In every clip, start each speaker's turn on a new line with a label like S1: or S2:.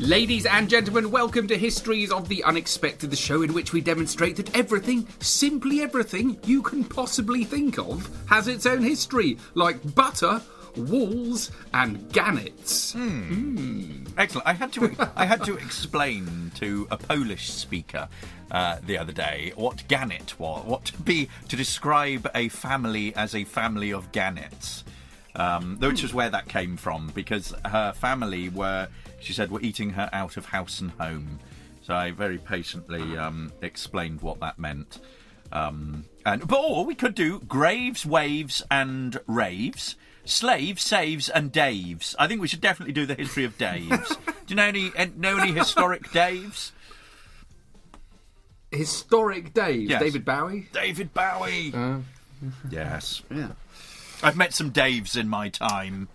S1: Ladies and gentlemen, welcome to Histories of the Unexpected, the show in which we demonstrate that everything, simply everything you can possibly think of, has its own history, like butter, walls, and gannets.
S2: Excellent. I had to I had to explain to a Polish speaker uh, the other day what gannet was, what to be to describe a family as a family of gannets. Um, which is where that came from because her family were, she said, were eating her out of house and home. So I very patiently um, explained what that meant. Um, and but or we could do graves, waves, and raves. Slaves, saves, and Daves. I think we should definitely do the history of Daves. do you know any know any historic Daves?
S1: Historic Dave,
S2: Yes.
S1: David Bowie.
S2: David Bowie.
S1: Uh,
S2: yes,
S1: yeah.
S2: I've met some Daves in my time.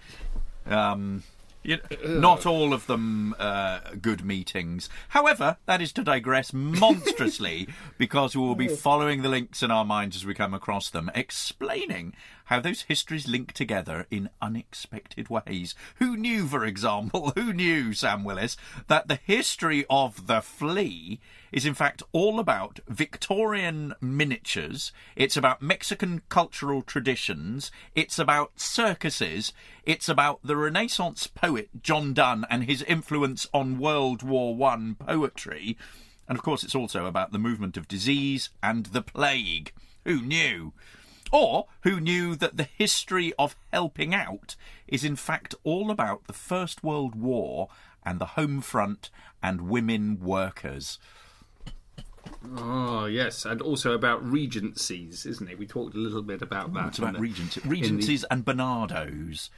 S2: Um, you not all of them uh, good meetings. However, that is to digress monstrously because we will be following the links in our minds as we come across them, explaining how those histories link together in unexpected ways. Who knew, for example, who knew, Sam Willis, that the history of the flea is in fact all about Victorian miniatures. It's about Mexican cultural traditions. It's about circuses. It's about the Renaissance poet John Donne and his influence on World War One poetry. And of course, it's also about the movement of disease and the plague. Who knew? Or who knew that the history of helping out is in fact all about the First World War and the home front and women workers?
S1: Oh, yes, and also about regencies, isn't it? We talked a little bit about that.
S2: It's about
S1: the-
S2: regency,
S1: in the-
S2: regencies and Barnardo's.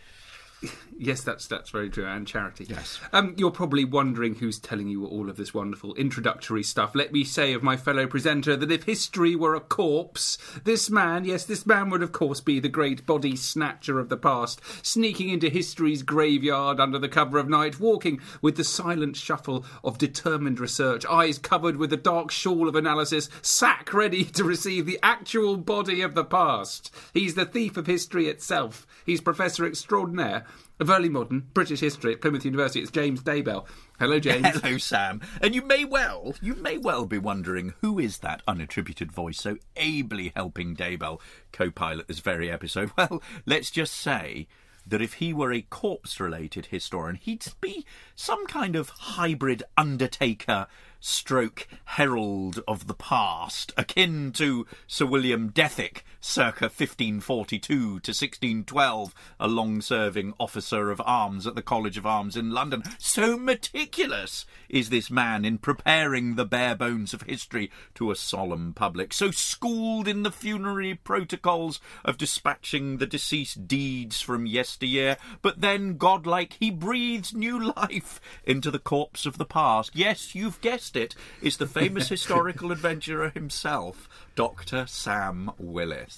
S1: Yes, that's that's very true, and charity.
S2: Yes.
S1: Um, you're probably wondering who's telling you all of this wonderful introductory stuff. Let me say of my fellow presenter that if history were a corpse, this man, yes, this man would of course be the great body snatcher of the past, sneaking into history's graveyard under the cover of night, walking with the silent shuffle of determined research, eyes covered with the dark shawl of analysis, sack ready to receive the actual body of the past. He's the thief of history itself. He's Professor Extraordinaire of Early Modern British History at Plymouth University. It's James Daybell. Hello, James.
S2: Hello, Sam. And you may well, you may well be wondering who is that unattributed voice so ably helping Daybell co-pilot this very episode. Well, let's just say that if he were a corpse-related historian, he'd be some kind of hybrid undertaker stroke herald of the past, akin to Sir William Dethick, circa 1542 to 1612, a long serving officer of arms at the College of Arms in London. So meticulous is this man in preparing the bare bones of history to a solemn public, so schooled in the funerary protocols of dispatching the deceased deeds from yesteryear, but then, godlike, he breathes new life into the corpse of the past. Yes, you've guessed it, it's the famous historical adventurer himself, Dr. Sam Willis.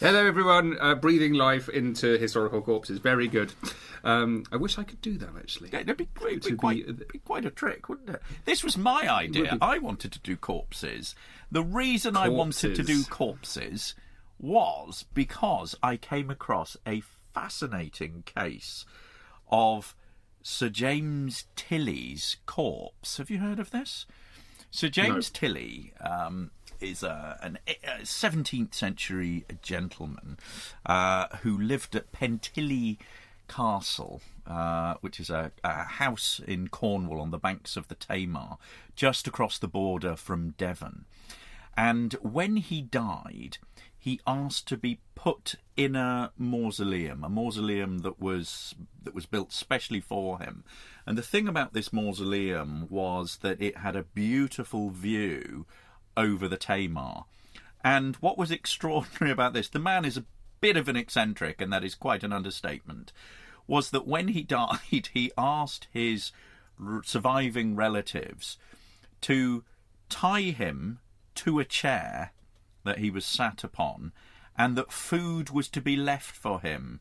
S1: Hello, everyone. Uh, breathing life into historical corpses. Very good. Um, I wish I could do that, actually.
S2: Yeah, it'd be, it'd be quite,
S1: be-
S2: be quite a trick, wouldn't it? This was my idea. I wanted to do corpses. The reason I wanted to do
S1: Corpses.
S2: corpses was because I came across a fascinating case of Sir James Tillie's corpse. Have you heard of this? Sir James Tillie um, is a, an, a 17th century gentleman uh, who lived at Pentillie Castle, uh, which is a, a house in Cornwall on the banks of the Tamar, just across the border from Devon. And when he died, he asked to be put in a mausoleum, a mausoleum that was that was built specially for him. And the thing about this mausoleum was that it had a beautiful view over the Tamar. And what was extraordinary about this, the man is a bit of an eccentric, and that is quite an understatement, was that when he died, he asked his surviving relatives to tie him to a chair that he was sat upon, and that food was to be left for him.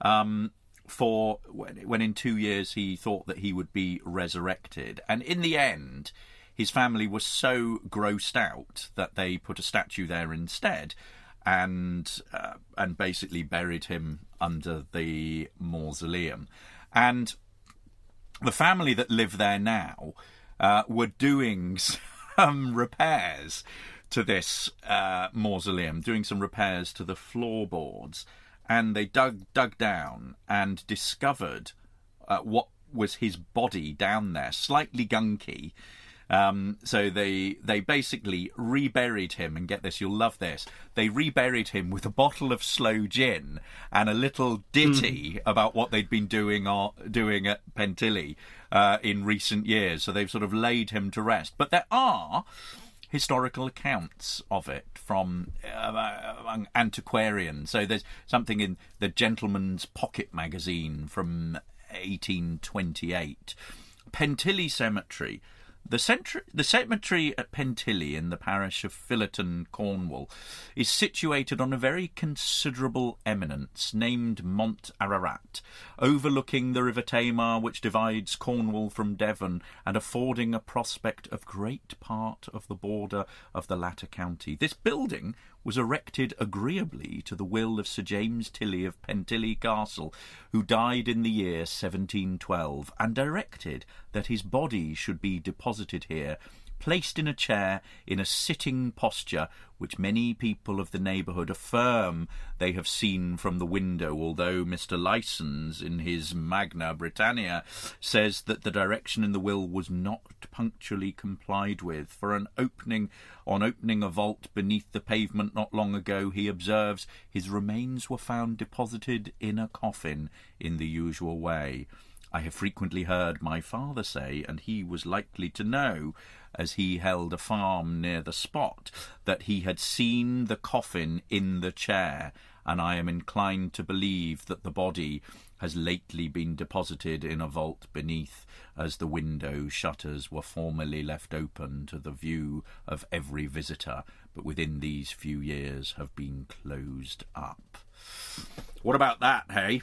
S2: Um, for when, when in two years he thought that he would be resurrected, and in the end, his family was so grossed out that they put a statue there instead, and uh, and basically buried him under the mausoleum, and the family that live there now uh, were doing some repairs to this uh, mausoleum, doing some repairs to the floorboards, and they dug dug down and discovered uh, what was his body down there, slightly gunky. Um, so they they basically reburied him, and get this, you'll love this. They reburied him with a bottle of sloe gin and a little ditty about what they'd been doing or doing at Pentillie uh, in recent years. So they've sort of laid him to rest. But there are historical accounts of it from uh, among antiquarians. So there's something in the Gentleman's Pocket magazine from 1828. Pentillie Cemetery. The, centri- the cemetery at Pentillie in the parish of Pillaton, Cornwall, is situated on a very considerable eminence named Mont Ararat, overlooking the River Tamar, which divides Cornwall from Devon, and affording a prospect of great part of the border of the latter county. This building was erected agreeably to the will of Sir James Tillie of Pentillie Castle, who died in the year 1712, and directed that his body should be deposited here, placed in a chair in a sitting posture, which many people of the neighbourhood affirm they have seen from the window, although Mr. Lysons, in his Magna Britannia, says that the direction in the will was not punctually complied with. For an opening on opening a vault beneath the pavement not long ago, he observes his remains were found deposited in a coffin in the usual way. I have frequently heard my father say, and he was likely to know, as he held a farm near the spot, that he had seen the coffin in the chair, and I am inclined to believe that the body has lately been deposited in a vault beneath, as the window shutters were formerly left open to the view of every visitor, but within these few years have been closed up. What about that, hey?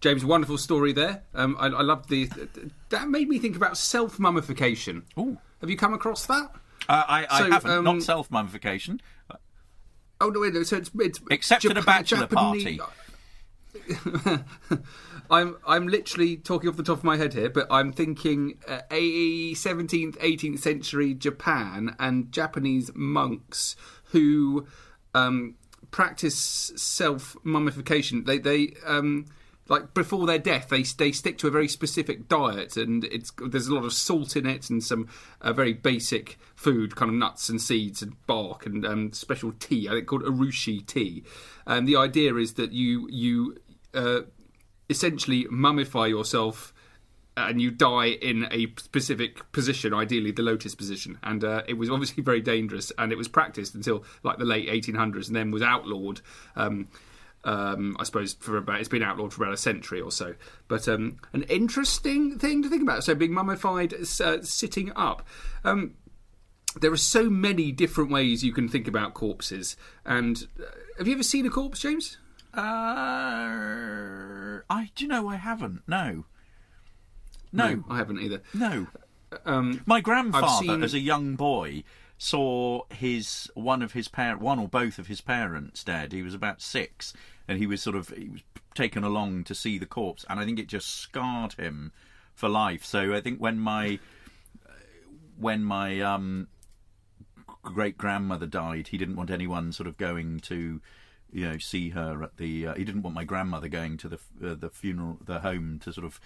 S1: James, wonderful story there. Um, I, I love the. That made me think about self mummification.
S2: Ooh.
S1: Have you come across that?
S2: Uh, I, I
S1: So,
S2: haven't,
S1: um,
S2: not self mummification.
S1: Oh no, wait, no. So it's, it's
S2: Except at a
S1: Japan-
S2: bachelor
S1: Japanese- I'm I'm literally talking off the top of my head here, but I'm thinking uh, a 17th, 18th century Japan and Japanese monks who um, practice self mummification. They they um, like before their death, they they stick to a very specific diet, and it's there's a lot of salt in it and some uh, very basic food, kind of nuts and seeds and bark and um, special tea. I think called urushi tea. And the idea is that you you uh, essentially mummify yourself and you die in a specific position, ideally the lotus position. And uh, it was obviously very dangerous, and it was practiced until like the late 1800s, and then was outlawed. Um, um, I suppose for about it's been outlawed for about a century or so. But um, an interesting thing to think about. So being mummified, uh, sitting up. Um, there are so many different ways you can think about corpses. And uh, have you ever seen a corpse, James?
S2: Uh, I do you know I haven't. No. No,
S1: I haven't either.
S2: no.
S1: Um,
S2: My grandfather,
S1: seen-
S2: as a young boy, saw his one of his parent, one or both of his parents dead. He was about six, and he was sort of he was taken along to see the corpse, and I think it just scarred him for life. So I think when my when my um, great grandmother died, he didn't want anyone sort of going to, you know, see her at the. Uh, he didn't want my grandmother going to the uh, the funeral, the home to sort of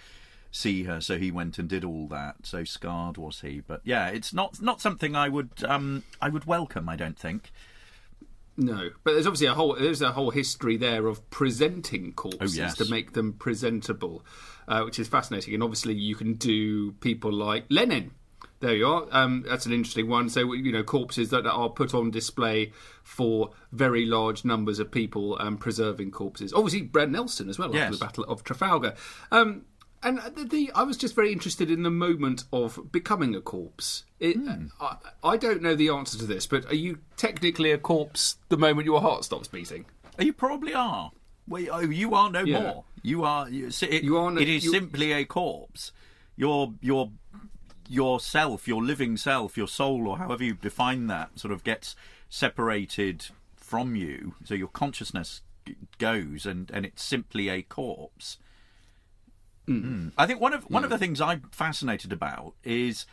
S2: see her. So he went and did all that. So scarred was he. But yeah, it's not not something I would um, I would welcome. I don't think.
S1: No, but there's obviously a whole there's a whole history there of presenting corpses
S2: Oh, yes.
S1: to make them presentable, uh, which is fascinating. And obviously, you can do people like Lenin. There you are. Um, that's an interesting one. So you know, corpses that are put on display for very large numbers of people, um, preserving corpses. Obviously, Brett Nelson as well after the Battle of Trafalgar. Um, and the, the I was just very interested in the moment of becoming a corpse. It, hmm. I, I don't know the answer to this, but are you technically a corpse the moment your heart stops beating?
S2: Oh, you probably are. Well, oh, you are no
S1: Yeah.
S2: more. You are. You, it,
S1: You are no-
S2: it is
S1: you-
S2: simply a corpse. Your your yourself, your living self, your soul, or however you define that, sort of gets separated from you. So your consciousness goes, and and it's simply a corpse. Mm. I think one of one of the things I'm fascinated about is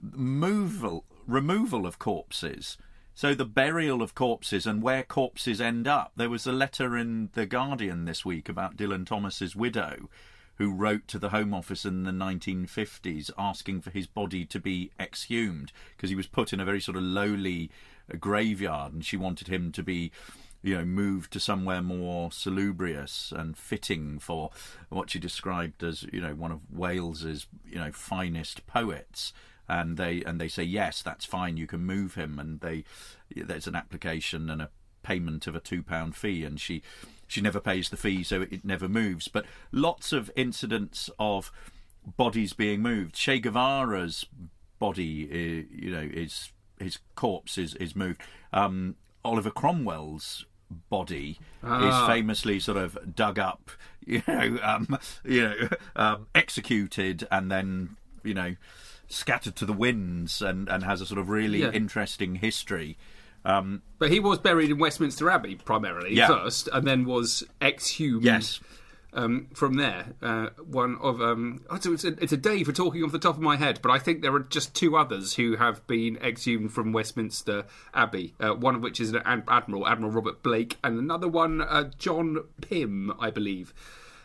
S2: removal removal of corpses. So the burial of corpses and where corpses end up. There was a letter in the Guardian this week about Dylan Thomas's widow, who wrote to the Home Office in the 1950s asking for his body to be exhumed because he was put in a very sort of lowly graveyard, and she wanted him to be you know, moved to somewhere more salubrious and fitting for what she described as, you know, one of Wales's, you know, finest poets. And they and they say yes, that's fine. You can move him, and they there's an application and a payment of a two pound fee, and she she never pays the fee, so it never moves. But lots of incidents of bodies being moved. Che Guevara's body, uh, you know, is his corpse is is moved. Um, Oliver Cromwell's body is famously sort of dug up, you know, um, you know, um, executed and then you know scattered to the winds, and and has a sort of really
S1: Yeah.
S2: interesting history. Um,
S1: But he was buried in Westminster Abbey primarily
S2: Yeah.
S1: first, and then was exhumed.
S2: Yes.
S1: Um, from there, uh, one of um, it's, a, it's a day for talking off the top of my head, but I think there are just two others who have been exhumed from Westminster Abbey. Uh, one of which is an ad- admiral, Admiral Robert Blake, and another one, uh, John Pym, I believe,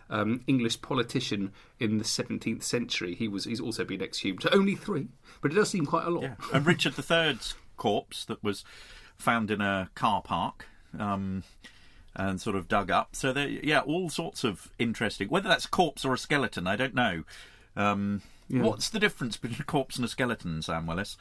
S1: um, English politician in the 17th century. He was he's also been exhumed. So only three, but it does seem quite a lot.
S2: Yeah, and Richard III's corpse that was found in a car park um, and sort of dug up. So there, yeah, all sorts of interesting. Whether that's corpse or a skeleton, I don't know. Um, What's the difference between a corpse and a skeleton, Sam Willis?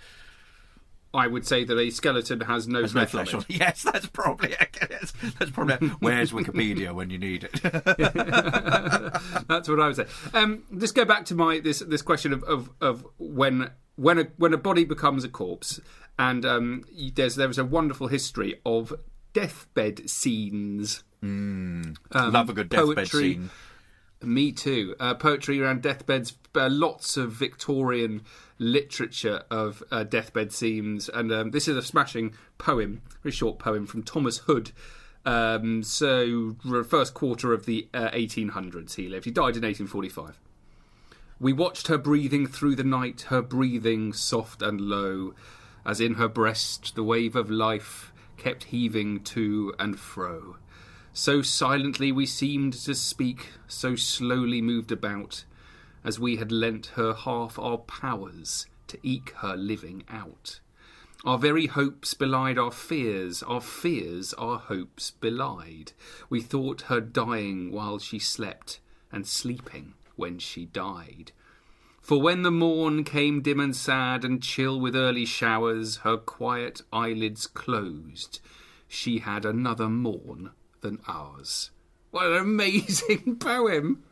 S1: I would say that a skeleton has no
S2: There's no
S1: flesh,
S2: flesh
S1: on
S2: on
S1: it.
S2: it. Yes, that's probably that's, that's probably. Where's Wikipedia when you need it?
S1: That's what I would say. Um, just go back to my this this question of, of, of when when a when a body becomes a corpse, and um, there's there is a wonderful history of deathbed scenes.
S2: Love a good deathbed
S1: poetry.
S2: scene.
S1: Me too. Uh, poetry around deathbeds. Uh, lots of Victorian literature of uh, deathbed scenes, and um, this is a smashing poem, very short poem from Thomas Hood. Um, so, first quarter of the uh, 1800s, he lived. He died in 1845. We watched her breathing through the night, her breathing soft and low, as in her breast the wave of life kept heaving to and fro. So silently we seemed to speak, so slowly moved about, as we had lent her half our powers to eke her living out. Our very hopes belied our fears, our fears our hopes belied. We thought her dying while she slept, and sleeping when she died. For when the morn came dim and sad and chill with early showers, her quiet eyelids closed. She had another morn than ours. What an amazing poem!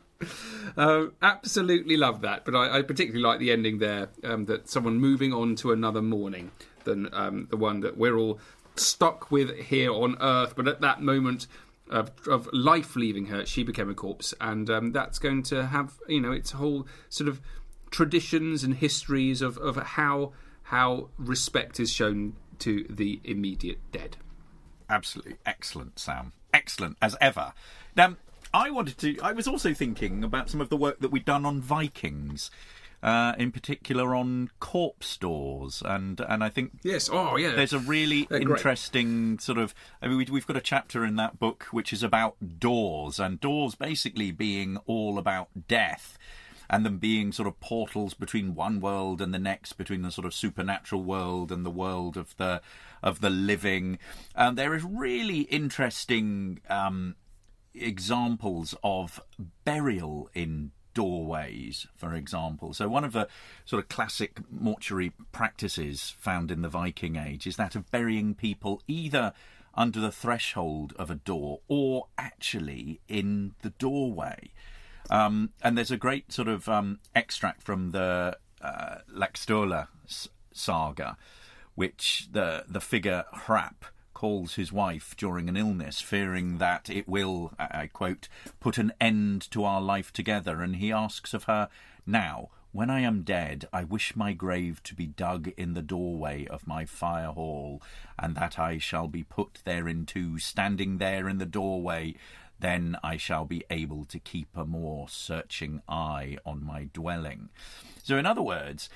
S1: Uh, absolutely love that, but I, I particularly like the ending there um, that someone moving on to another morning than um, the one that we're all stuck with here on Earth. But at that moment of, of life leaving her, she became a corpse, and um, that's going to have you know its whole sort of traditions and histories of, of how how respect is shown to the immediate dead.
S2: Absolutely excellent, Sam. Excellent as ever. Now, I wanted to. I was also thinking about some of the work that we'd done on Vikings. uh, in particular on corpse doors, and and I think
S1: Yes. Oh, yeah.
S2: there's a really
S1: They're great.
S2: interesting sort of. I mean, we've got a chapter in that book which is about doors, and doors basically being all about death. And them being sort of portals between one world and the next, between the sort of supernatural world and the world of the of the living. And there is really interesting um, examples of burial in doorways, for example. So, one of the sort of classic mortuary practices found in the Viking Age is that of burying people either under the threshold of a door or actually in the doorway. Um, and there's a great sort of um, extract from the uh, saga, which the the figure Hrap calls his wife during an illness, fearing that it will, I I quote, put an end to our life together. And he asks of her, Now, when I am dead, I wish my grave to be dug in the doorway of my fire hall, and that I shall be put thereinto, standing there in the doorway. Then I shall be able to keep a more searching eye on my dwelling. So, in other words,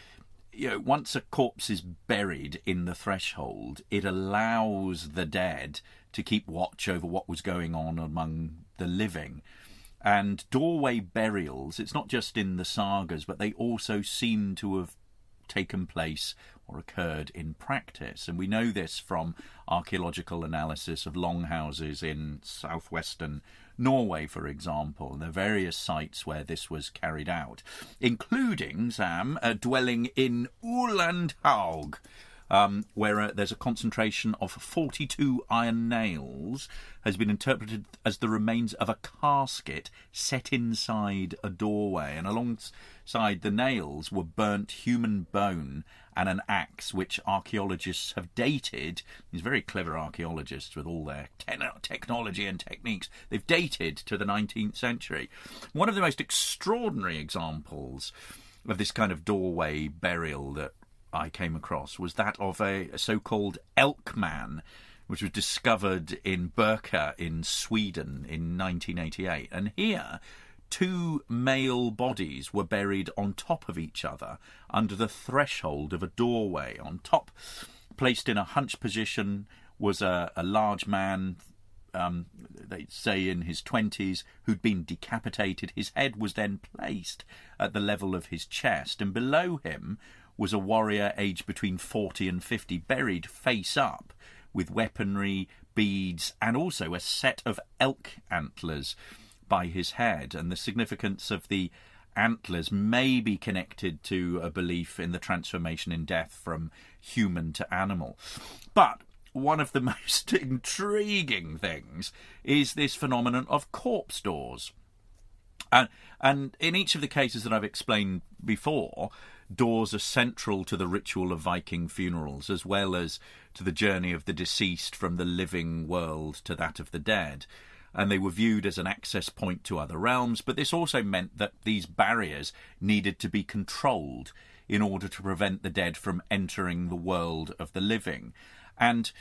S2: you know, once a corpse is buried in the threshold, it allows the dead to keep watch over what was going on among the living. And doorway burials, it's not just in the sagas, but they also seem to have taken place or occurred in practice. And we know this from archaeological analysis of longhouses in southwestern Norway, for example. and the various sites where this was carried out, including, Sam, a dwelling in Ullandhaug. Um, where uh, there's a concentration of 42 iron nails, has been interpreted as the remains of a casket set inside a doorway. And alongside the nails were burnt human bone and an axe, which archaeologists have dated. These very clever archaeologists, with all their te- technology and techniques, they've dated to the 19th century. One of the most extraordinary examples of this kind of doorway burial that I came across was that of a, a so-called elk man, which was discovered in Birka in Sweden in 1988. And here, two male bodies were buried on top of each other under the threshold of a doorway. On top, placed in a hunch position, was a, a large man. Um, they say in his 20s, who'd been decapitated. His head was then placed at the level of his chest, and below him was a warrior aged between 40 and 50, buried face up with weaponry, beads, and also a set of elk antlers by his head. And the significance of the antlers may be connected to a belief in the transformation in death from human to animal. But one of the most intriguing things is this phenomenon of corpse doors. And, and in each of the cases that I've explained before, doors are central to the ritual of Viking funerals, as well as to the journey of the deceased from the living world to that of the dead. And they were viewed as an access point to other realms, but this also meant that these barriers needed to be controlled in order to prevent the dead from entering the world of the living. And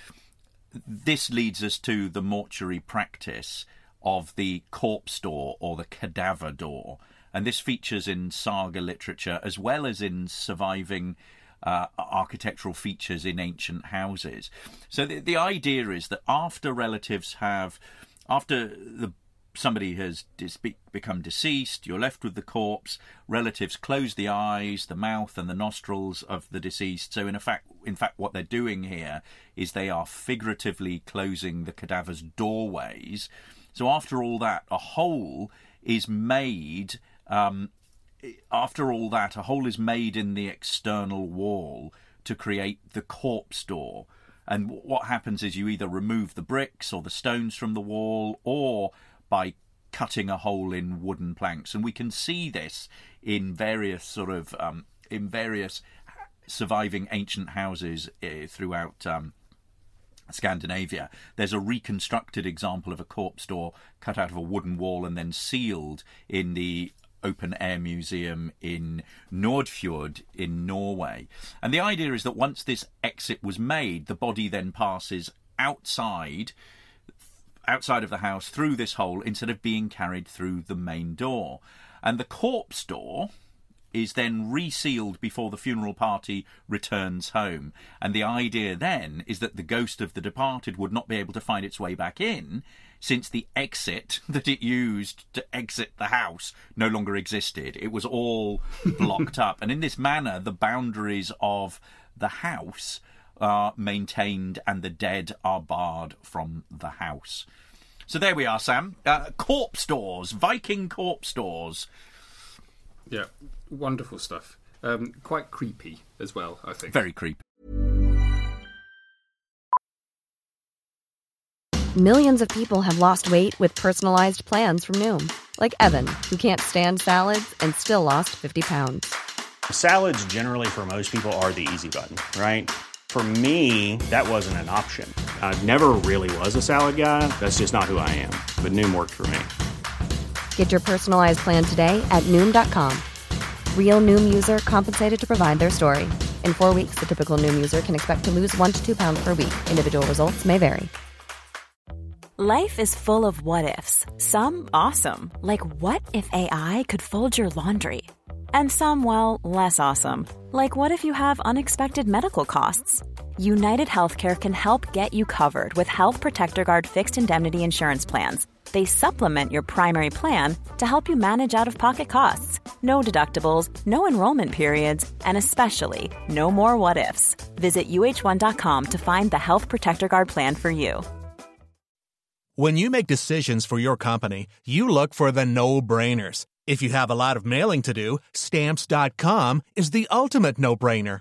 S2: this leads us to the mortuary practice of the corpse door or the cadaver door. And this features in saga literature as well as in surviving uh, architectural features in ancient houses. So the, the idea is that after relatives have, after the somebody has become deceased, you're left with the corpse. Relatives close the eyes, the mouth, and the nostrils of the deceased. So, in fact, in fact, what they're doing here is they are figuratively closing the cadaver's doorways. So, after all that, a hole is made. Um, after all that, a hole is made in the external wall to create the corpse door. And what happens is you either remove the bricks or the stones from the wall, or by cutting a hole in wooden planks. And we can see this in various sort of um, in various surviving ancient houses uh, throughout. Um, Scandinavia. There's a reconstructed example of a corpse door cut out of a wooden wall and then sealed in the open air museum in Nordfjord in Norway. And the idea is that once this exit was made, the body then passes outside outside of the house through this hole instead of being carried through the main door. And the corpse door is then resealed before the funeral party returns home. And the idea then is that the ghost of the departed would not be able to find its way back in since the exit that it used to exit the house no longer existed. It was all blocked up. And in this manner, the boundaries of the house are maintained and the dead are barred from the house. So there we are, Sam. Uh, corpse doors, Viking corpse doors.
S1: Yeah, wonderful stuff. Um, quite creepy as well, I think.
S2: Very creepy.
S3: Millions of people have lost weight with personalized plans from Noom, like Evan, who can't stand salads and still lost 50 pounds.
S4: Salads, generally, for most people, are the easy button, right? For me, that wasn't an option. I never really was a salad guy. That's just not who I am. But Noom worked for me.
S3: Get your personalized plan today at Noom.com. Real Noom user compensated to provide their story. In four weeks, the typical Noom user can expect to lose one to two pounds per week. Individual results may vary.
S5: Life is full of what ifs. Some awesome, like what if AI could fold your laundry? And some, well, less awesome, like what if you have unexpected medical costs? United Healthcare can help get you covered with Health Protector Guard fixed indemnity insurance plans. They supplement your primary plan to help you manage out of pocket costs. No deductibles, no enrollment periods, and especially no more what ifs. Visit uh1.com to find the Health Protector Guard plan for you.
S6: When you make decisions for your company, you look for the no brainers. If you have a lot of mailing to do, stamps.com is the ultimate no brainer.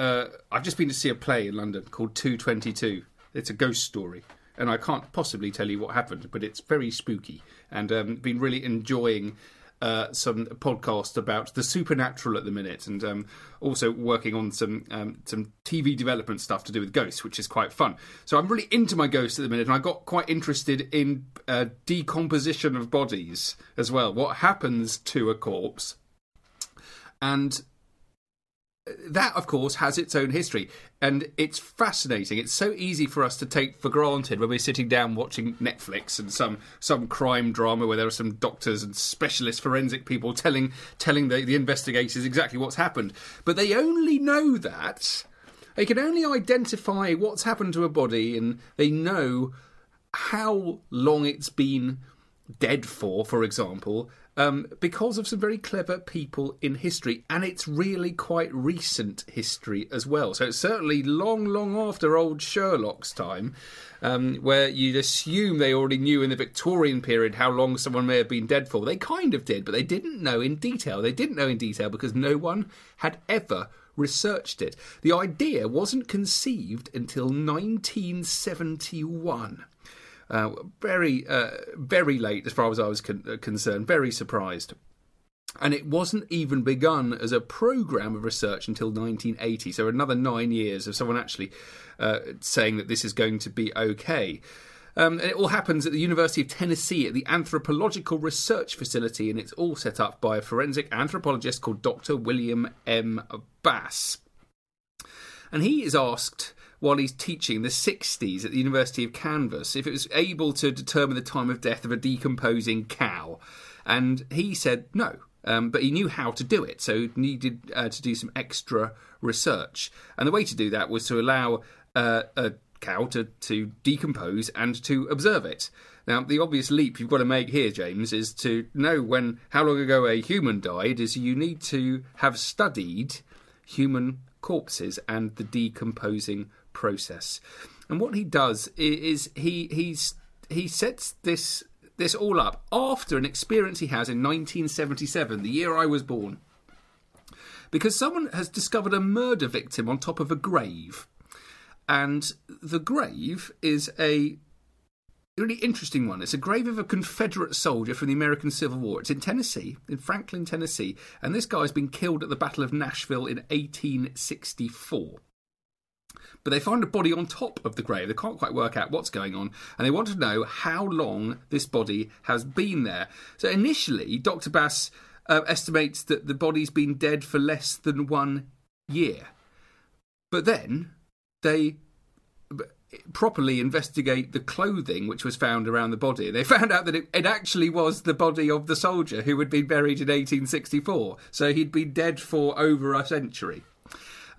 S1: Uh, I've just been to see a play in London called Two Twenty Two. It's a ghost story, and I can't possibly tell you what happened, but it's very spooky. And um, been really enjoying uh, some podcast about the supernatural at the minute, and um, also working on some um, some TV development stuff to do with ghosts, which is quite fun. So I'm really into my ghosts at the minute, and I got quite interested in uh, decomposition of bodies as well. What happens to a corpse? And that, of course, has its own history. And it's fascinating. It's so easy for us to take for granted when we're sitting down watching Netflix and some, some crime drama where there are some doctors and specialist forensic people telling, telling the, the investigators exactly what's happened. But they only know that. They can only identify what's happened to a body and they know how long it's been dead for, for example, um, because of some very clever people in history, and it's really quite recent history as well. So it's certainly long, long after old Sherlock's time, um, where you'd assume they already knew in the Victorian period how long someone may have been dead for. They kind of did, but they didn't know in detail. They didn't know in detail because no one had ever researched it. The idea wasn't conceived until 1971. Uh, very, uh, very late as far as I was con- uh, concerned. Very surprised. And it wasn't even begun as a program of research until 1980. So another nine years of someone actually uh, saying that this is going to be okay. Um, and it all happens at the University of Tennessee at the Anthropological Research Facility, and it's all set up by a forensic anthropologist called Dr. William M. Bass. And he is asked while he's teaching the 60s at the University of Kansas if it was able to determine the time of death of a decomposing cow. And he said no. Um, but he knew how to do it, so needed uh, to do some extra research. And the way to do that was to allow uh, a cow to, to decompose and to observe it. Now, the obvious leap you've got to make here, James, is to know when how long ago a human died. Is you need to have studied human corpses and the decomposing process. And what he does is he he's he sets this this all up after an experience he has in 1977, the year I was born. Because someone has discovered a murder victim on top of a grave. And the grave is a really interesting one. It's a grave of a Confederate soldier from the American Civil War. It's in Tennessee, in Franklin, Tennessee, and this guy's been killed at the Battle of Nashville in 1864 but they find a body on top of the grave. They can't quite work out what's going on, and they want to know how long this body has been there. So initially, Dr. Bass uh, estimates that the body's been dead for less than one year. But then they properly investigate the clothing which was found around the body. They found out that it, it, actually was the body of the soldier who had been buried in 1864. So he'd been dead for over a century.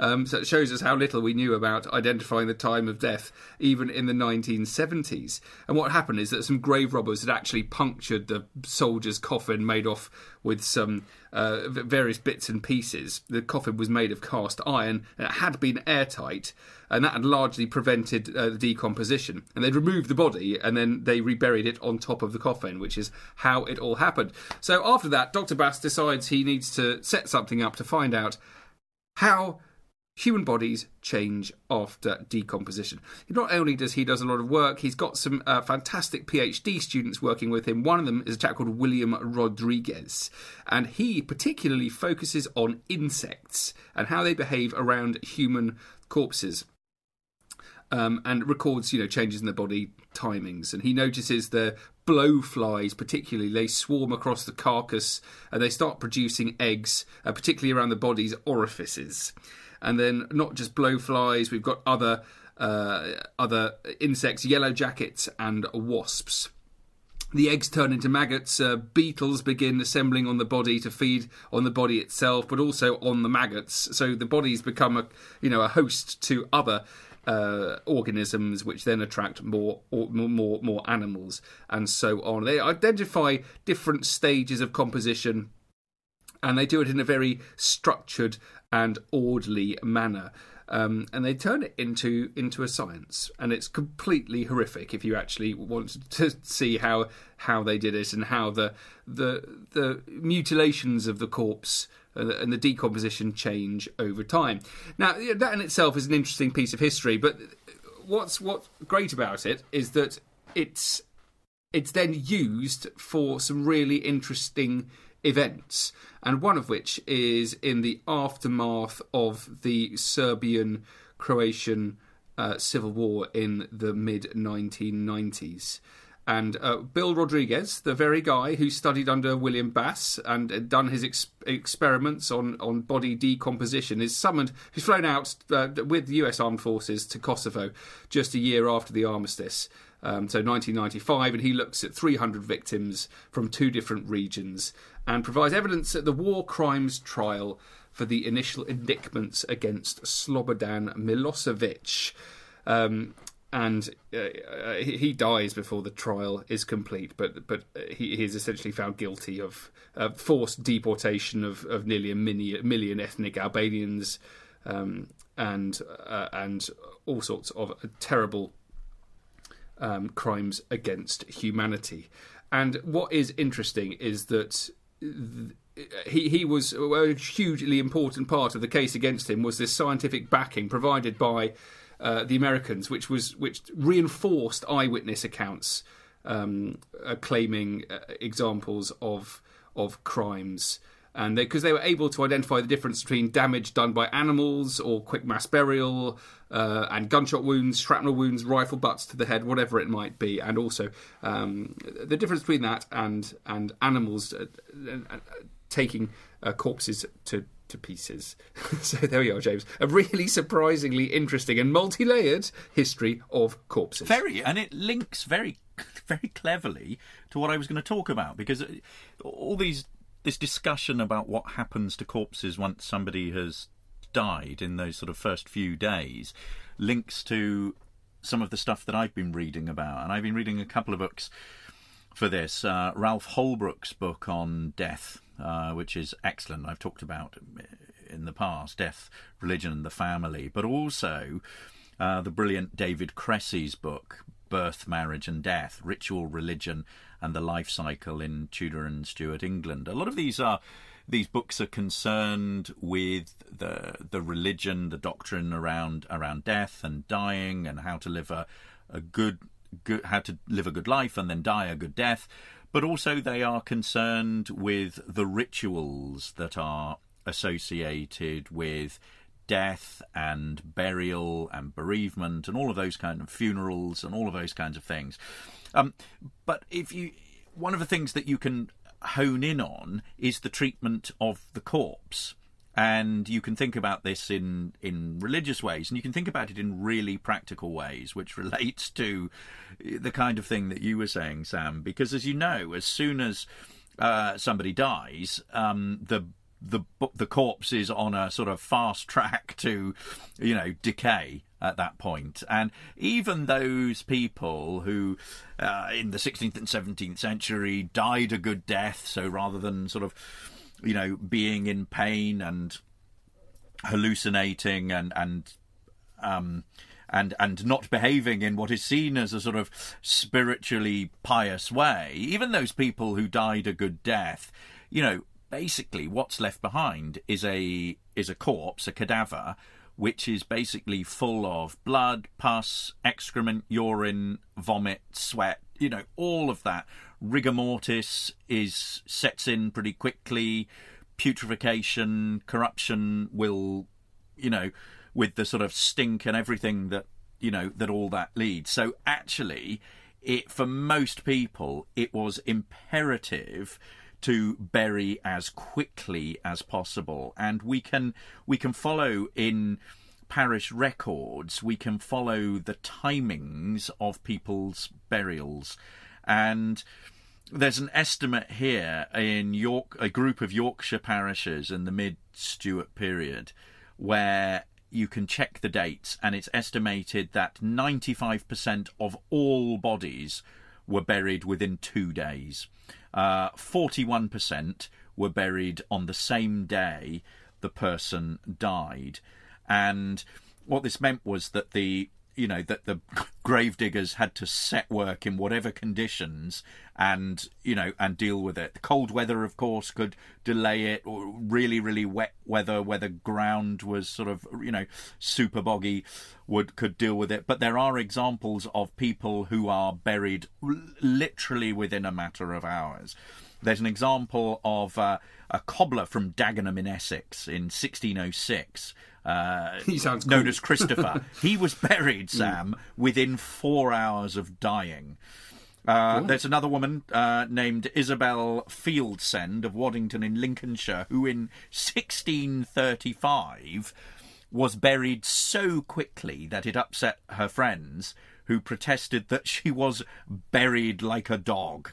S1: Um, so it shows us how little we knew about identifying the time of death, even in the 1970s. And what happened is that some grave robbers had actually punctured the soldier's coffin, made off with some uh, various bits and pieces. The coffin was made of cast iron, and it had been airtight, and that had largely prevented uh, the decomposition. And they'd removed the body, and then they reburied it on top of the coffin, which is how it all happened. So after that, Dr. Bass decides he needs to set something up to find out how human bodies change after decomposition. Not only does he does a lot of work, he's got some uh, fantastic PhD students working with him. One of them is a chap called William Rodriguez, and he particularly focuses on insects and how they behave around human corpses. Um, and records, you know, changes in the body timings. And he notices the blowflies, particularly, they swarm across the carcass and they start producing eggs, uh, particularly around the body's orifices and then not just blowflies, we've got other uh, other insects, yellow jackets, and wasps. The eggs turn into maggots. Uh, beetles begin assembling on the body to feed on the body itself, but also on the maggots. So the bodies become a you know a host to other uh, organisms, which then attract more, or, more more animals, and so on. They identify different stages of composition, and they do it in a very structured and orderly manner. Um, and they turn it into into a science, and it's completely horrific if you actually want to see how how they did it and how the the the mutilations of the corpse and the decomposition change over time. Now that in itself is an interesting piece of history, but what's what's great about it is that it's it's then used for some really interesting events, and one of which is in the aftermath of the Serbian Croatian uh, civil war in the mid 1990s. And uh, Bill Rodriguez, the very guy who studied under William Bass and done his ex- experiments on, on body decomposition, is summoned, he's flown out uh, with the US Armed Forces to Kosovo just a year after the armistice. Um, so 1995, and he looks at 300 victims from two different regions and provides evidence at the war crimes trial for the initial indictments against Slobodan Milosevic. Um, and uh, uh he dies before the trial is complete, but but he, is essentially found guilty of uh, forced deportation of, of nearly a million, million ethnic Albanians um, and uh, and all sorts of terrible um, crimes against humanity. And what is interesting is that he he was a hugely important part of the case against him was this scientific backing provided by uh, the Americans, which was which reinforced eyewitness accounts um, uh, claiming uh, examples of of crimes and because they, they, were able to identify the difference between damage done by animals or quick mass burial uh, and gunshot wounds, shrapnel wounds, rifle butts to the head, whatever it might be, and also um, the difference between that and and animals uh, uh, taking uh, corpses to to pieces. so there we are, James. A really surprisingly interesting and multi-layered history of corpses.
S2: Very, and it links very, very cleverly to what I was going to talk about because uh, all these this discussion about what happens to corpses once somebody has died in those sort of first few days links to some of the stuff that I've been reading about. And I've been reading a couple of books for this. Uh, Ralph Houlbrooke's book on death, uh, which is excellent. I've talked about in the past death, religion, and the family, but also uh, the brilliant David Cressy's book, Birth, Marriage, and Death Ritual, Religion, and the life cycle in Tudor and Stuart England. A lot of these are these books are concerned with the the religion, the doctrine around around death and dying, and how to live a, a good good, how to live a good life and then die a good death, but also they are concerned with the rituals that are associated with death and burial and bereavement and all of those kind of funerals and all of those kinds of things. Um, but if you, one of the things that you can hone in on is the treatment of the corpse. And you can think about this in, in religious ways, and you can think about it in really practical ways, which relates to the kind of thing that you were saying, Sam. Because as you know, as soon as uh, somebody dies, um, the the the corpse is on a sort of fast track to, you know, decay at that point. And even those people who, uh, in the 16th and 17th century, died a good death, so rather than sort of, you know, being in pain and hallucinating and and um, and and not behaving in what is seen as a sort of spiritually pious way, even those people who died a good death, you know, basically what's left behind is a is a corpse, a cadaver, which is basically full of blood, pus, excrement, urine, vomit, sweat, you know, all of that. Rigor mortis is sets in pretty quickly. Putrefaction, corruption will, you know, with the sort of stink and everything that you know that all that leads. So actually, it for most people it was imperative to bury as quickly as possible, and we can we can follow in parish records. We can follow the timings of people's burials, and there's an estimate here in York, a group of Yorkshire parishes in the mid Stuart period, where you can check the dates, and it's estimated that 95% of all bodies were buried within two days. Uh, 41% were buried on the same day the person died. And what this meant was that the you know that the gravediggers had to set work in whatever conditions and you know and deal with it. Cold weather, of course, could delay it, or really, really wet weather, where the ground was sort of you know super boggy, would could deal with it. But there are examples of people who are buried literally within a matter of hours. There's an example of uh, a cobbler from Dagenham in Essex in 1606. Uh,
S1: he sounds
S2: known
S1: cool.
S2: as Christopher. he was buried, Sam, within four hours of dying. Uh, there's another woman uh, named Isabel Fieldsend of Waddington in Lincolnshire who, in 1635, was buried so quickly that it upset her friends, who protested that she was buried like a dog.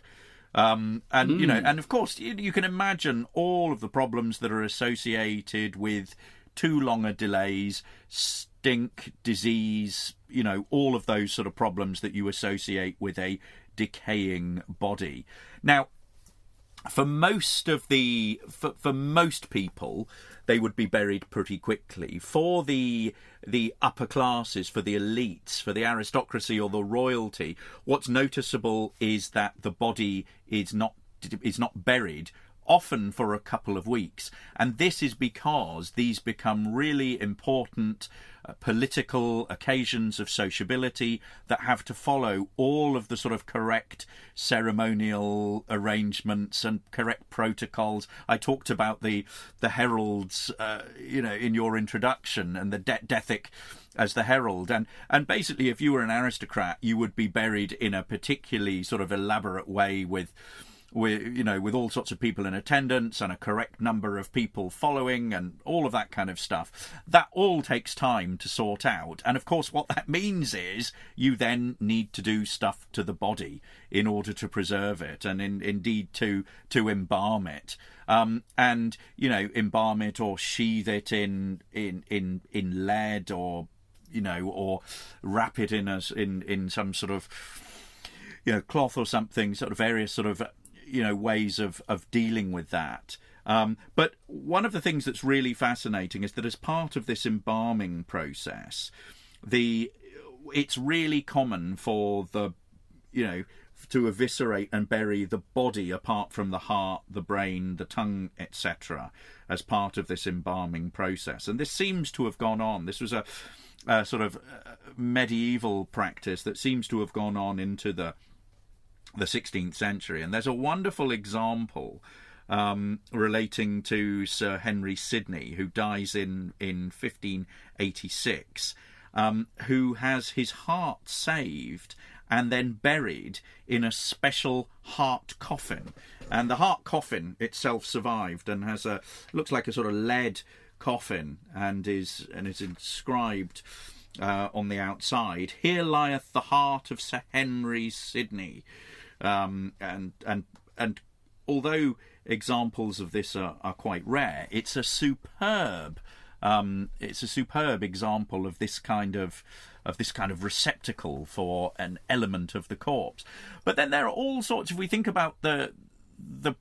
S2: Um, and you know, and of course, you, you can imagine all of the problems that are associated with too long a delays, stink, disease, you know, all of those sort of problems that you associate with a decaying body. Now, for most of the for, for most people they would be buried pretty quickly for the the upper classes for the elites for the aristocracy or the royalty what's noticeable is that the body is not is not buried often for a couple of weeks. And this is because these become really important uh, political occasions of sociability that have to follow all of the sort of correct ceremonial arrangements and correct protocols. I talked about the the heralds, uh, you know, in your introduction, and the de- Dethick as the herald and and basically if you were an aristocrat you would be buried in a particularly sort of elaborate way with with you know with all sorts of people in attendance and a correct number of people following and all of that kind of stuff. That all takes time to sort out. And of course what that means is you then need to do stuff to the body in order to preserve it and in, indeed to to embalm it. Um, and you know embalm it or sheathe it in in in in lead or you know or wrap it in as in in some sort of you know cloth or something sort of various sort of you know ways of of dealing with that. Um, but one of the things that's really fascinating is that as part of this embalming process, the it's really common for the you know to eviscerate and bury the body apart from the heart, the brain, the tongue, etc., as part of this embalming process. And this seems to have gone on. This was a uh, sort of uh, medieval practice that seems to have gone on into the the 16th century. And there's a wonderful example um, relating to Sir Henry Sidney, who dies in, in 1586, um, who has his heart saved and then buried in a special heart coffin. And the heart coffin itself survived and has a looks like a sort of lead coffin and is and is inscribed uh, on the outside. Here lieth the heart of Sir Henry Sidney, um, and and and although examples of this are, are quite rare, it's a superb um, it's a superb example of this kind of of this kind of receptacle for an element of the corpse. But then there are all sorts. If we think about the the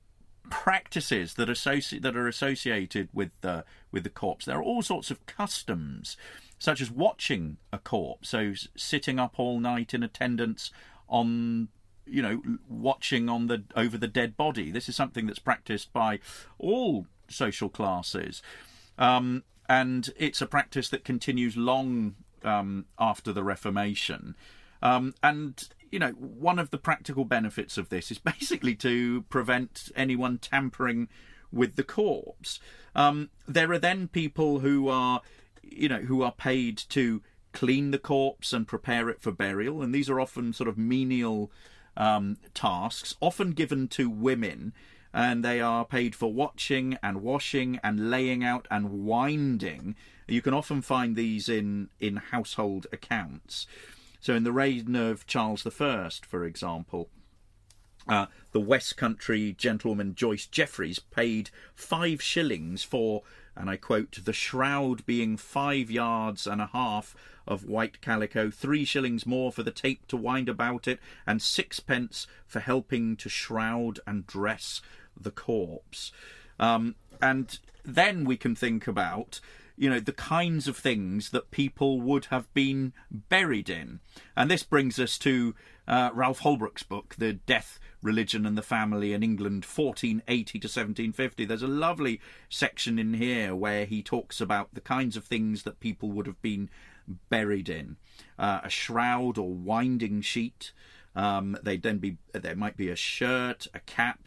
S2: practices that associate that are associated with the with the corpse, there are all sorts of customs, such as watching a corpse, so sitting up all night in attendance on you know watching on the over the dead body. This is something that's practiced by all social classes. Um, and it's a practice that continues long um, after the Reformation. Um, and you know, one of the practical benefits of this is basically to prevent anyone tampering with the corpse. Um, there are then people who are, you know, who are paid to clean the corpse and prepare it for burial, and these are often sort of menial um, tasks, often given to women and they are paid for watching and washing and laying out and winding. You can often find these in, in household accounts. So, in the reign of Charles I, for example, uh, the West Country gentlewoman Joyce Jeffreys paid five shillings for, and I quote, the shroud being five yards and a half of white calico, three shillings more for the tape to wind about it, and sixpence for helping to shroud and dress the corpse. Um, and then we can think about you know the kinds of things that people would have been buried in and this brings us to uh, ralph Houlbrooke's book the death religion and the family in england 1480 to 1750 there's a lovely section in here where he talks about the kinds of things that people would have been buried in uh, a shroud or winding sheet um, they'd then be there might be a shirt a cap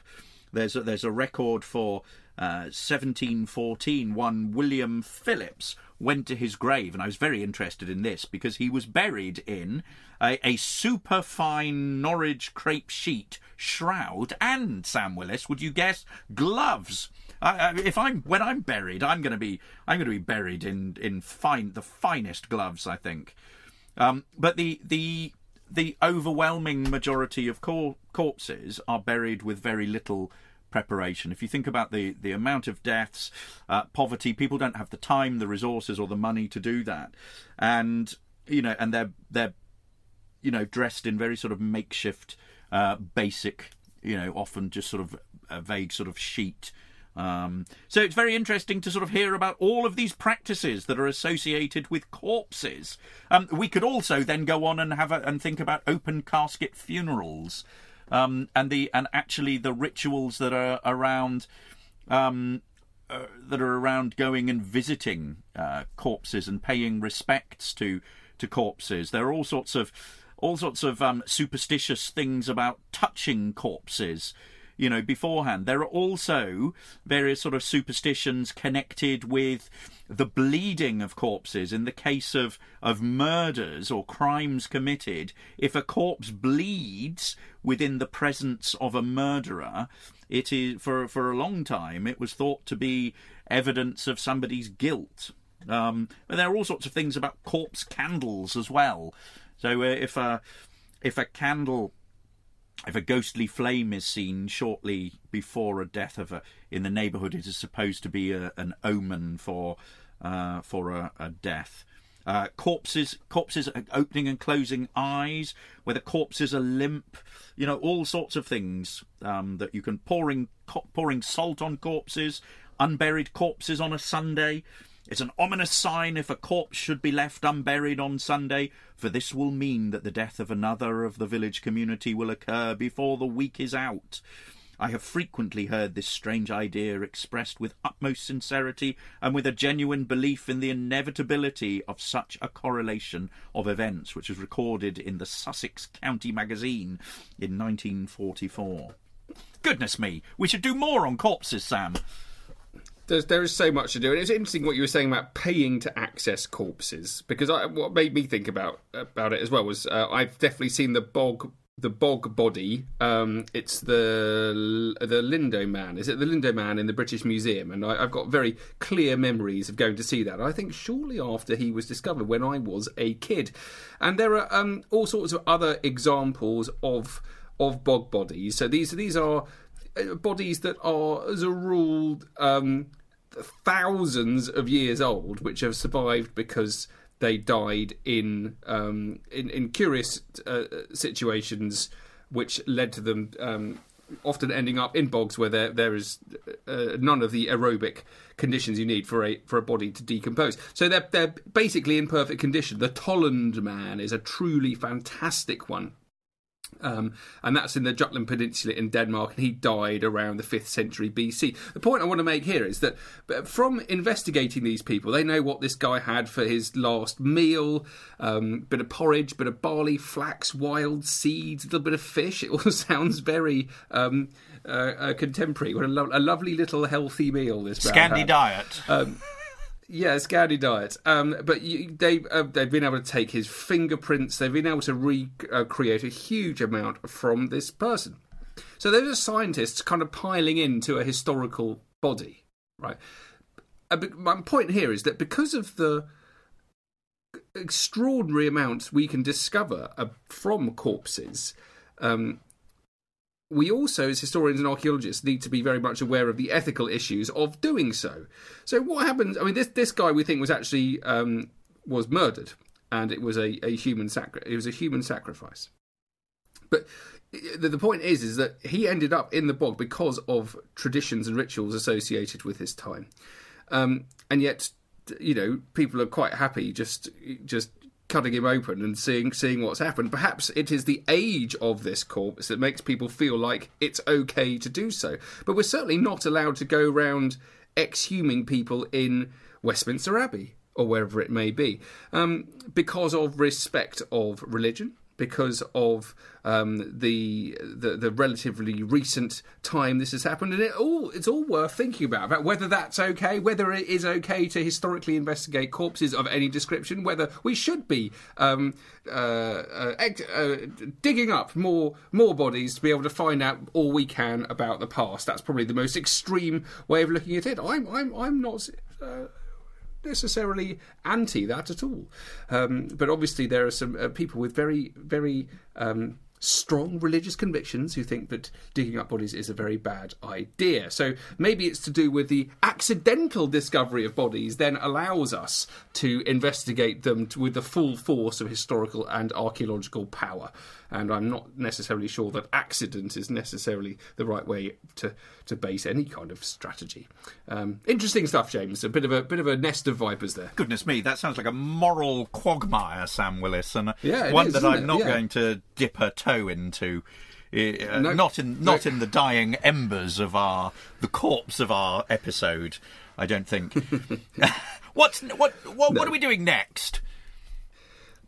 S2: there's a, there's a record for uh, 1714. One William Phillips went to his grave, and I was very interested in this because he was buried in a, a super fine Norwich crepe sheet shroud and Sam Willis. Would you guess gloves? I, if I'm when I'm buried, I'm going to be I'm going to be buried in in fine the finest gloves, I think. Um, but the the the overwhelming majority of cor- corpses are buried with very little preparation. If you think about the, the amount of deaths, uh, poverty, people don't have the time, the resources, or the money to do that, and you know, and they're they're you know dressed in very sort of makeshift, uh, basic, you know, often just sort of a vague sort of sheet um, so it's very interesting to sort of hear about all of these practices that are associated with corpses. Um, we could also then go on and have a, and think about open casket funerals, um, and the and actually the rituals that are around. Um, uh, that are around going and visiting uh, corpses and paying respects to to corpses. There are all sorts of all sorts of um, superstitious things about touching corpses you know, beforehand. There are also various sort of superstitions connected with the bleeding of corpses. In the case of, of murders or crimes committed, if a corpse bleeds within the presence of a murderer, it is for for a long time it was thought to be evidence of somebody's guilt. Um, but there are all sorts of things about corpse candles as well. So uh, if a if a candle if a ghostly flame is seen shortly before a death of a in the neighbourhood, it is supposed to be a, an omen for uh, for a, a death. Uh, corpses, corpses opening and closing eyes, whether corpses are limp, you know, all sorts of things um, that you can pouring pouring salt on corpses, unburied corpses on a Sunday. It's an ominous sign if a corpse should be left unburied on Sunday, for this will mean that the death of another of the village community will occur before the week is out. I have frequently heard this strange idea expressed with utmost sincerity and with a genuine belief in the inevitability of such a correlation of events, which was recorded in the Sussex County Magazine in 1944. Goodness me, we should do more on corpses, Sam.
S1: There's, there is so much to do, and it's interesting what you were saying about paying to access corpses. Because I, what made me think about about it as well was uh, I've definitely seen the bog the bog body. Um, it's the the Lindow Man. Is it the Lindow Man in the British Museum? And I, have got very clear memories of going to see that. I think shortly after he was discovered, when I was a kid. And there are um, all sorts of other examples of of bog bodies. So these these are uh, bodies that are, as a rule, um, thousands of years old, which have survived because they died in um, in, in, curious uh, situations, which led to them um, often ending up in bogs where there there is uh, none of the aerobic conditions you need for a for a body to decompose. So they're they're basically in perfect condition. The Tollund man is a truly fantastic one. Um, and that's in the Jutland Peninsula in Denmark, and he died around the 5th century BC. The point I want to make here is that from investigating these people, they know what this guy had for his last meal um, bit of porridge, bit of barley, flax, wild seeds, a little bit of fish. It all sounds very. Um, uh, uh, contemporary. What a, lo- a, lovely little healthy meal this
S2: Scandi diet.
S1: Yeah, Scandi diet. Um, but you, they uh, they've been able to take his fingerprints. They've been able to recreate a huge amount from this person. So those are scientists kind of piling into a historical body, right? Uh, my point here is that because of the extraordinary amounts we can discover uh, from corpses, um, we also, as historians and archaeologists, need to be very much aware of the ethical issues of doing so. So, what happens? I mean, this this guy we think was actually um, was murdered, and it was a, a human sacri- it was a human sacrifice. But the, the point is, is that he ended up in the bog because of traditions and rituals associated with his time, um, and yet, you know, people are quite happy just just cutting him open and seeing seeing what's happened. Perhaps it is the age of this corpse that makes people feel like it's okay to do so. But we're certainly not allowed to go around exhuming people in Westminster Abbey or wherever it may be um, because of respect of religion because of um, the, the, the relatively recent time this has happened, and it all it's all worth thinking about about whether that's okay, whether it is okay to historically investigate corpses of any description, whether we should be um, uh, uh, uh, digging up more more bodies to be able to find out all we can about the past. That's probably the most extreme way of looking at it. I'm I'm I'm not. Necessarily anti that at all. Um, but obviously, there are some uh, people with very, very um, strong religious convictions who think that digging up bodies is a very bad idea. So maybe it's to do with the accidental discovery of bodies then allows us to investigate them with the full force of historical and archaeological power and I'm not necessarily sure that accident is necessarily the right way to, to base any kind of strategy. Um, interesting stuff, James. A bit of a bit of a nest of vipers there.
S2: Goodness me, that sounds like a moral quagmire, Sam Willis, and
S1: yeah,
S2: one
S1: is,
S2: that I'm
S1: it?
S2: not
S1: yeah.
S2: going to dip a toe into. Uh,
S1: No.
S2: not in not
S1: No.
S2: in the dying embers of our the corpse of our episode. I don't think. What's what what, what are we doing next?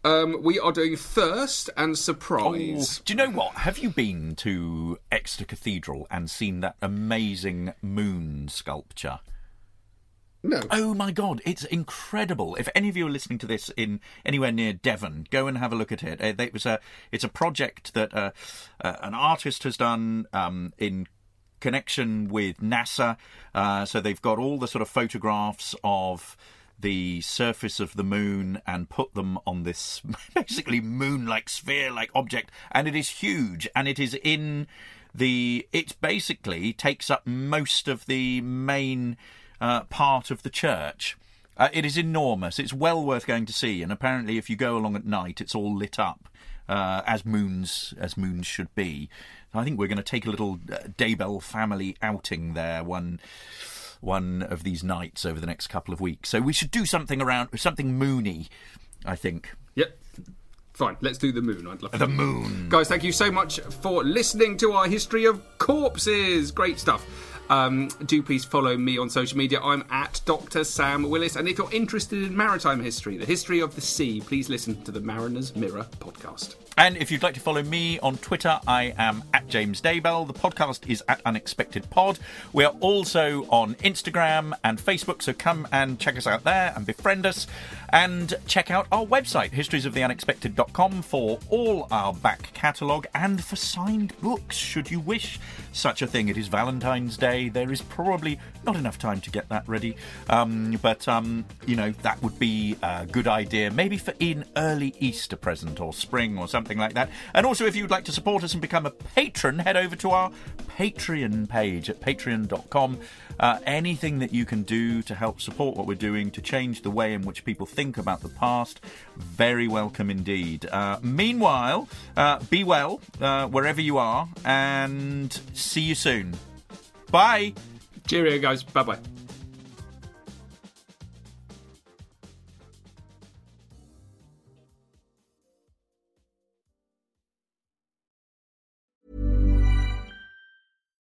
S1: Um, we are doing thirst and surprise.
S2: Do you know what? Have you been to Exeter Cathedral and seen that amazing moon sculpture?
S1: No.
S2: Oh my god, it's incredible! If any of you are listening to this in anywhere near Devon, go and have a look at it. Uh, It was a, it's a project that uh, uh, an artist has done um, in connection with NASA. Uh, so they've got all the sort of photographs of the surface of the moon and put them on this basically moon-like sphere-like object, and it is huge, and it is in the. It basically takes up most of the main uh, part of the church. Uh, it is enormous. It's well worth going to see, and apparently, if you go along at night, it's all lit up uh, as moons as moons should be. I think we're going to take a little uh, Daybell family outing there one one of these nights over the next couple of weeks. So we should do something around something moony. I think.
S1: Yep. Fine, let's do the moon. I'd love
S2: The moon.
S1: Guys, thank you so much for listening to our history of corpses. Great stuff. Um, do please follow me on social media. I'm at Dr. Sam Willis. And if you're interested in maritime history, the history of the sea, please listen to the Mariner's Mirror podcast.
S2: And if you'd like to follow me on Twitter, I am at James Daybell. The podcast is at Unexpected Pod. We are also on Instagram and Facebook, so come and check us out there and befriend us. And check out our website, historiesoftheunexpected.com, for all our back catalogue and for signed books, should you wish such a thing. It is Valentine's Day. There is probably not enough time to get that ready, um, but um, you know that would be a good idea, maybe for in early Easter present or spring or something like that. And also, if you'd like to support us and become a patron, head over to our Patreon page at patreon.com. Uh, anything that you can do to help support what we're doing to change the way in which people think about the past, very welcome indeed. Uh, meanwhile, uh, be well uh, wherever you are, and see you soon. Bye.
S1: Cheerio, guys. Bye bye.